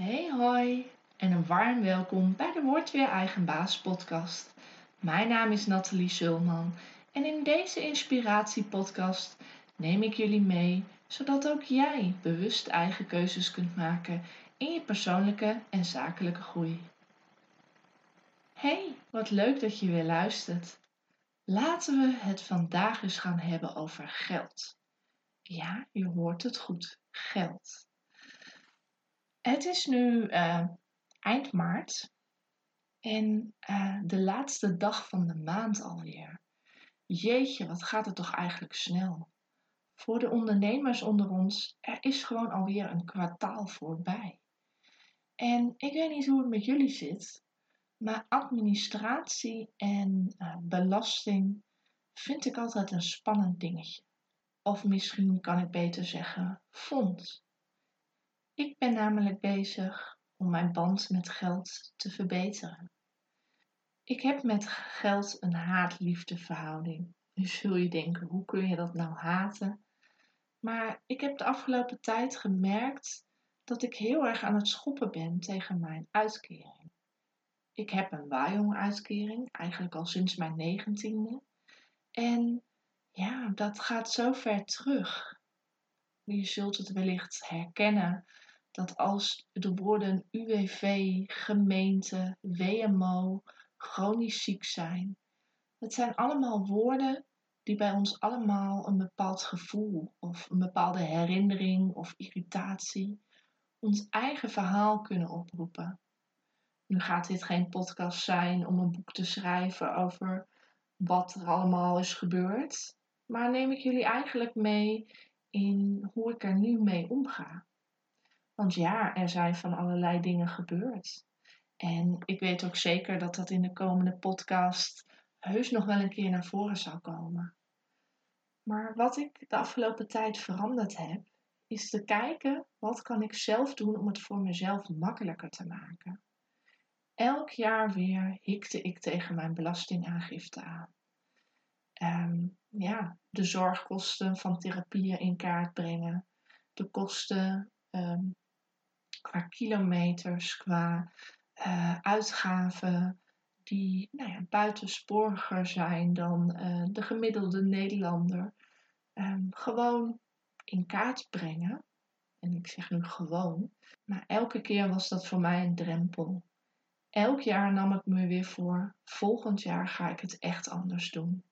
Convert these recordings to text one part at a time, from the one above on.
Hey hoi en een warm welkom bij de Word Weer Eigen Baas podcast. Mijn naam is Nathalie Zulman en in deze inspiratiepodcast neem ik jullie mee zodat ook jij bewust eigen keuzes kunt maken in je persoonlijke en zakelijke groei. Hey, wat leuk dat je weer luistert. Laten we het vandaag eens gaan hebben over geld. Ja, je hoort het goed, geld. Het is nu uh, eind maart en uh, de laatste dag van de maand alweer. Jeetje, wat gaat het toch eigenlijk snel? Voor de ondernemers onder ons, er is gewoon alweer een kwartaal voorbij. En ik weet niet hoe het met jullie zit, maar administratie en uh, belasting vind ik altijd een spannend dingetje. Of misschien kan ik beter zeggen, fonds. Ik ben namelijk bezig om mijn band met geld te verbeteren. Ik heb met geld een haat-liefde verhouding. Nu zul je denken, hoe kun je dat nou haten? Maar ik heb de afgelopen tijd gemerkt dat ik heel erg aan het schoppen ben tegen mijn uitkering. Ik heb een Wajong-uitkering, eigenlijk al sinds mijn negentiende. En ja, dat gaat zo ver terug. Je zult het wellicht herkennen dat als de woorden UWV, gemeente, WMO, chronisch ziek zijn, het zijn allemaal woorden die bij ons allemaal een bepaald gevoel of een bepaalde herinnering of irritatie, ons eigen verhaal kunnen oproepen. Nu gaat dit geen podcast zijn om een boek te schrijven over wat er allemaal is gebeurd, maar neem ik jullie eigenlijk mee in hoe ik er nu mee omga. Want ja, er zijn van allerlei dingen gebeurd. En ik weet ook zeker dat dat in de komende podcast heus nog wel een keer naar voren zal komen. Maar wat ik de afgelopen tijd veranderd heb, is te kijken wat kan ik zelf doen om het voor mezelf makkelijker te maken. Elk jaar weer hikte ik tegen mijn belastingaangifte aan. Um, ja, de zorgkosten van therapieën in kaart brengen, de kosten um, qua kilometers, qua uh, uitgaven die nou ja, buitensporiger zijn dan uh, de gemiddelde Nederlander. Um, gewoon in kaart brengen. En ik zeg nu gewoon. Maar elke keer was dat voor mij een drempel. Elk jaar nam ik me weer voor, volgend jaar ga ik het echt anders doen.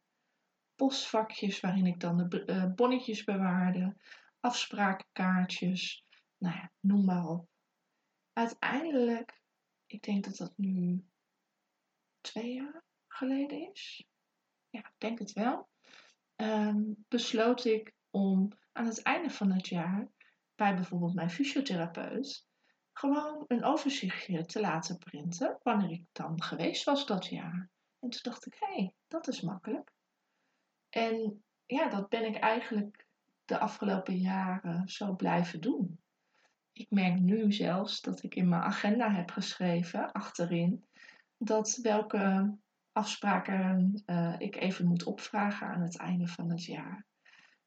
Postvakjes waarin ik dan de uh, bonnetjes bewaarde, afsprakenkaartjes, nou ja, noem maar op uiteindelijk, ik denk dat dat nu twee jaar geleden is. Ja, ik denk het wel. Um, besloot ik om aan het einde van het jaar bij bijvoorbeeld mijn fysiotherapeut gewoon een overzichtje te laten printen wanneer ik dan geweest was dat jaar. En toen dacht ik, hé, hey, dat is makkelijk. En ja, dat ben ik eigenlijk de afgelopen jaren zo blijven doen. Ik merk nu zelfs dat ik in mijn agenda heb geschreven achterin dat welke afspraken uh, ik even moet opvragen aan het einde van het jaar.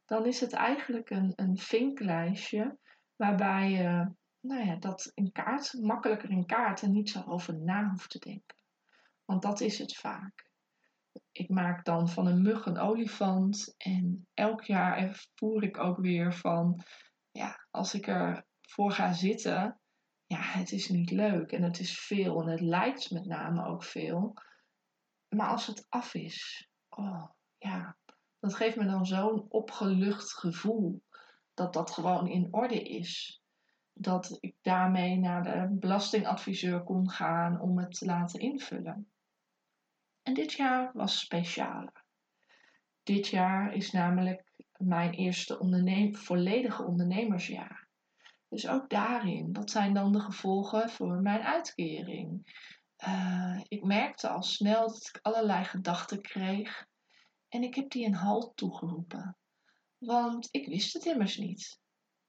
Dan is het eigenlijk een, een vinklijstje waarbij je nou ja, dat in kaart, makkelijker in kaart en niet zo over na hoeft te denken. Want dat is het vaak. Ik maak dan van een mug een olifant en elk jaar ervoer ik ook weer van, ja, als ik er voor ga zitten, ja, het is niet leuk en het is veel en het lijkt met name ook veel. Maar als het af is, oh ja, dat geeft me dan zo'n opgelucht gevoel dat dat gewoon in orde is. Dat ik daarmee naar de belastingadviseur kon gaan om het te laten invullen. En dit jaar was specialer. Dit jaar is namelijk mijn eerste volledige ondernemersjaar. Dus ook daarin, wat zijn dan de gevolgen voor mijn uitkering? Uh, ik merkte al snel dat ik allerlei gedachten kreeg en ik heb die een halt toegeroepen. Want ik wist het immers niet.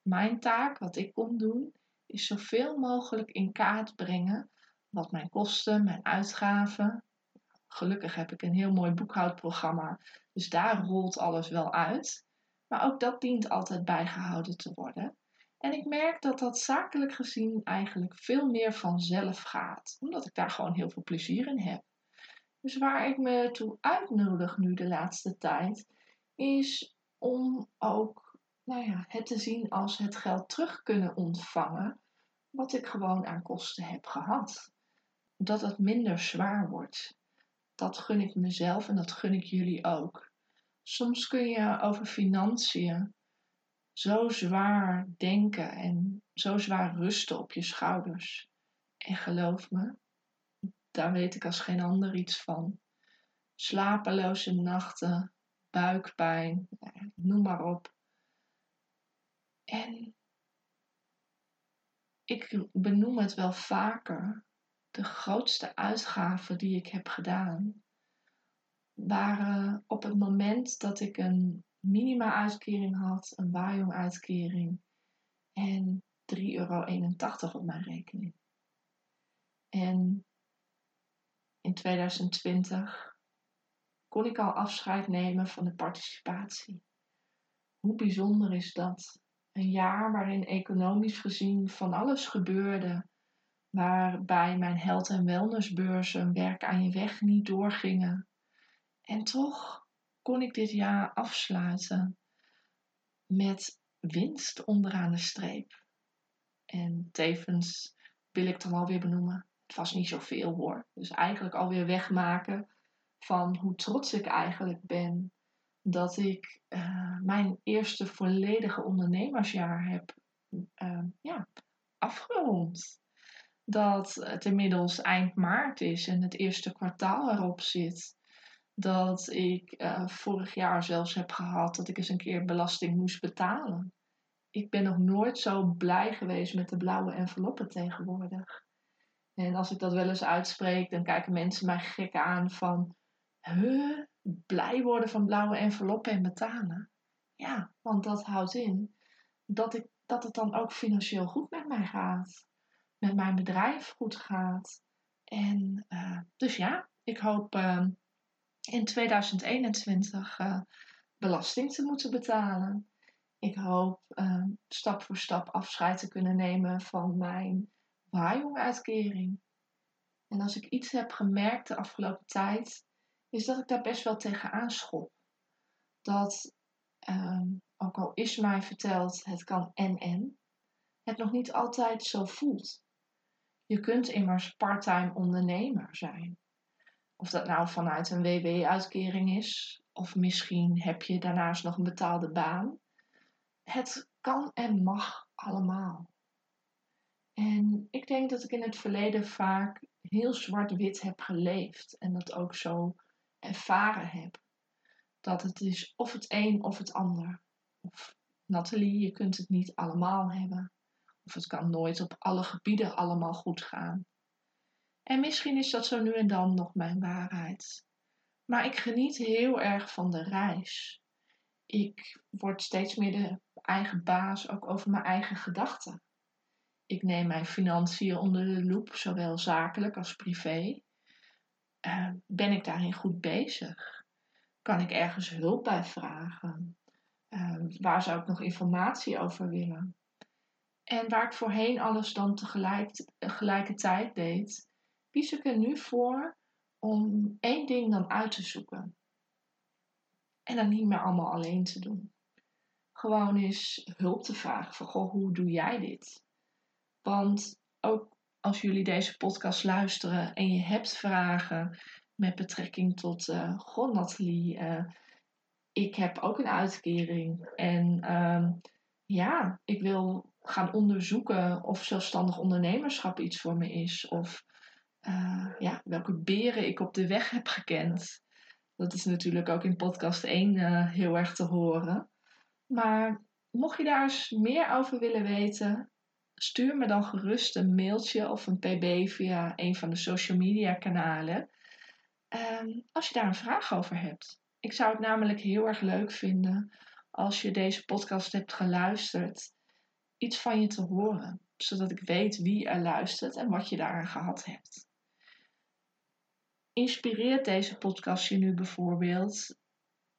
Mijn taak, wat ik kon doen, is zoveel mogelijk in kaart brengen wat mijn kosten, mijn uitgaven. Gelukkig heb ik een heel mooi boekhoudprogramma, dus daar rolt alles wel uit. Maar ook dat dient altijd bijgehouden te worden. En ik merk dat dat zakelijk gezien eigenlijk veel meer vanzelf gaat, omdat ik daar gewoon heel veel plezier in heb. Dus waar ik me toe uitnodig nu de laatste tijd, is om ook nou ja, het te zien als het geld terug kunnen ontvangen, wat ik gewoon aan kosten heb gehad. Dat het minder zwaar wordt. Dat gun ik mezelf en dat gun ik jullie ook. Soms kun je over financiën zo zwaar denken en zo zwaar rusten op je schouders. En geloof me, daar weet ik als geen ander iets van. Slapeloze nachten, buikpijn, noem maar op. En ik benoem het wel vaker. De grootste uitgaven die ik heb gedaan waren op het moment dat ik een minima-uitkering had, een Wajong-uitkering en 3,81 euro op mijn rekening. En in 2020 kon ik al afscheid nemen van de participatie. Hoe bijzonder is dat? Een jaar waarin economisch gezien van alles gebeurde, waarbij mijn health- en wellnessbeurzen werk aan je weg niet doorgingen. En toch kon ik dit jaar afsluiten met winst onderaan de streep. En tevens wil ik dan alweer benoemen, het was niet zoveel hoor. Dus eigenlijk alweer wegmaken van hoe trots ik eigenlijk ben dat ik uh, mijn eerste volledige ondernemersjaar heb uh, ja, afgerond. Dat het inmiddels eind maart is en het eerste kwartaal erop zit. Dat ik uh, vorig jaar zelfs heb gehad dat ik eens een keer belasting moest betalen. Ik ben nog nooit zo blij geweest met de blauwe enveloppen tegenwoordig. En als ik dat wel eens uitspreek, dan kijken mensen mij gek aan van... Huh? blij worden van blauwe enveloppen en betalen. Ja, want dat houdt in dat, ik, dat het dan ook financieel goed met mij gaat. Met mijn bedrijf goed gaat. En uh, dus ja, ik hoop uh, in 2021 uh, belasting te moeten betalen. Ik hoop stap voor stap afscheid te kunnen nemen van mijn waaijong-uitkering. En als ik iets heb gemerkt de afgelopen tijd, is dat ik daar best wel tegenaan schop. Dat, ehm, ook al is mij verteld het kan en en, het nog niet altijd zo voelt. Je kunt immers parttime ondernemer zijn. Of dat nou vanuit een WW-uitkering is, of misschien heb je daarnaast nog een betaalde baan. Het kan en mag allemaal. En ik denk dat ik in het verleden vaak heel zwart-wit heb geleefd en dat ook zo ervaren heb. Dat het is of het een of het ander. Of Nathalie, je kunt het niet allemaal hebben. Of het kan nooit op alle gebieden allemaal goed gaan. En misschien is dat zo nu en dan nog mijn waarheid. Maar ik geniet heel erg van de reis. Ik word steeds meer de eigen baas, ook over mijn eigen gedachten. Ik neem mijn financiën onder de loep, zowel zakelijk als privé. Uh, ben ik daarin goed bezig? Kan ik ergens hulp bij vragen? Uh, waar zou ik nog informatie over willen? En waar ik voorheen alles dan tegelijkertijd deed, kies ik er nu voor om één ding dan uit te zoeken. En dan niet meer allemaal alleen te doen. Gewoon eens hulp te vragen van, goh, hoe doe jij dit? Want ook als jullie deze podcast luisteren en je hebt vragen met betrekking tot, uh, goh Nathalie, uh, ik heb ook een uitkering en uh, ja, ik wil gaan onderzoeken of zelfstandig ondernemerschap iets voor me is of uh, ja, welke beren ik op de weg heb gekend. Dat is natuurlijk ook in podcast 1 heel erg te horen. Maar mocht je daar eens meer over willen weten, stuur me dan gerust een mailtje of een pb via een van de social media kanalen. Um, als je daar een vraag over hebt. Ik zou het namelijk heel erg leuk vinden als je deze podcast hebt geluisterd, iets van je te horen, zodat ik weet wie er luistert en wat je daaraan gehad hebt. Inspireert deze podcast je nu bijvoorbeeld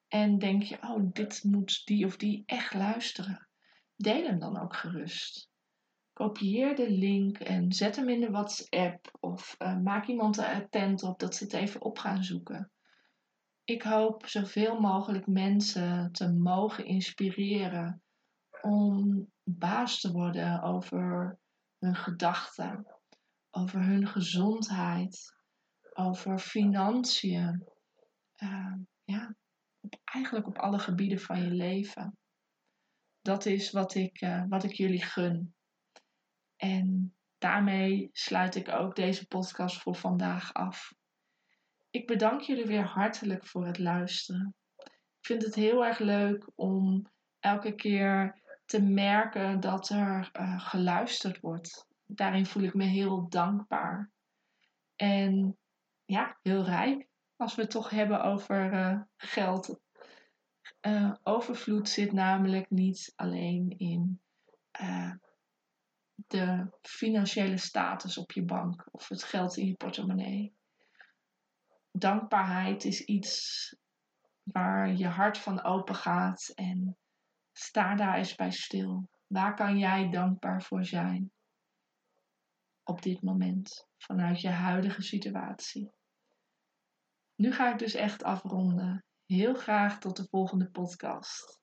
en denk je, oh, dit moet die of die echt luisteren? deel hem dan ook gerust. Kopieer de link en zet hem in de WhatsApp of uh, maak iemand er attent op dat ze het even op gaan zoeken. Ik hoop zoveel mogelijk mensen te mogen inspireren om baas te worden over hun gedachten, over hun gezondheid, over financiën. Uh, ja, eigenlijk op alle gebieden van je leven. Dat is wat ik, uh, wat ik jullie gun. En daarmee sluit ik ook deze podcast voor vandaag af. Ik bedank jullie weer hartelijk voor het luisteren. Ik vind het heel erg leuk om elke keer te merken dat er uh, geluisterd wordt. Daarin voel ik me heel dankbaar. En ja, heel rijk als we het toch hebben over uh, geld. Uh, overvloed zit namelijk niet alleen in de financiële status op je bank of het geld in je portemonnee. Dankbaarheid is iets waar je hart van open gaat en sta daar eens bij stil. Waar kan jij dankbaar voor zijn op dit moment vanuit je huidige situatie? Nu ga ik dus echt afronden. Heel graag tot de volgende podcast.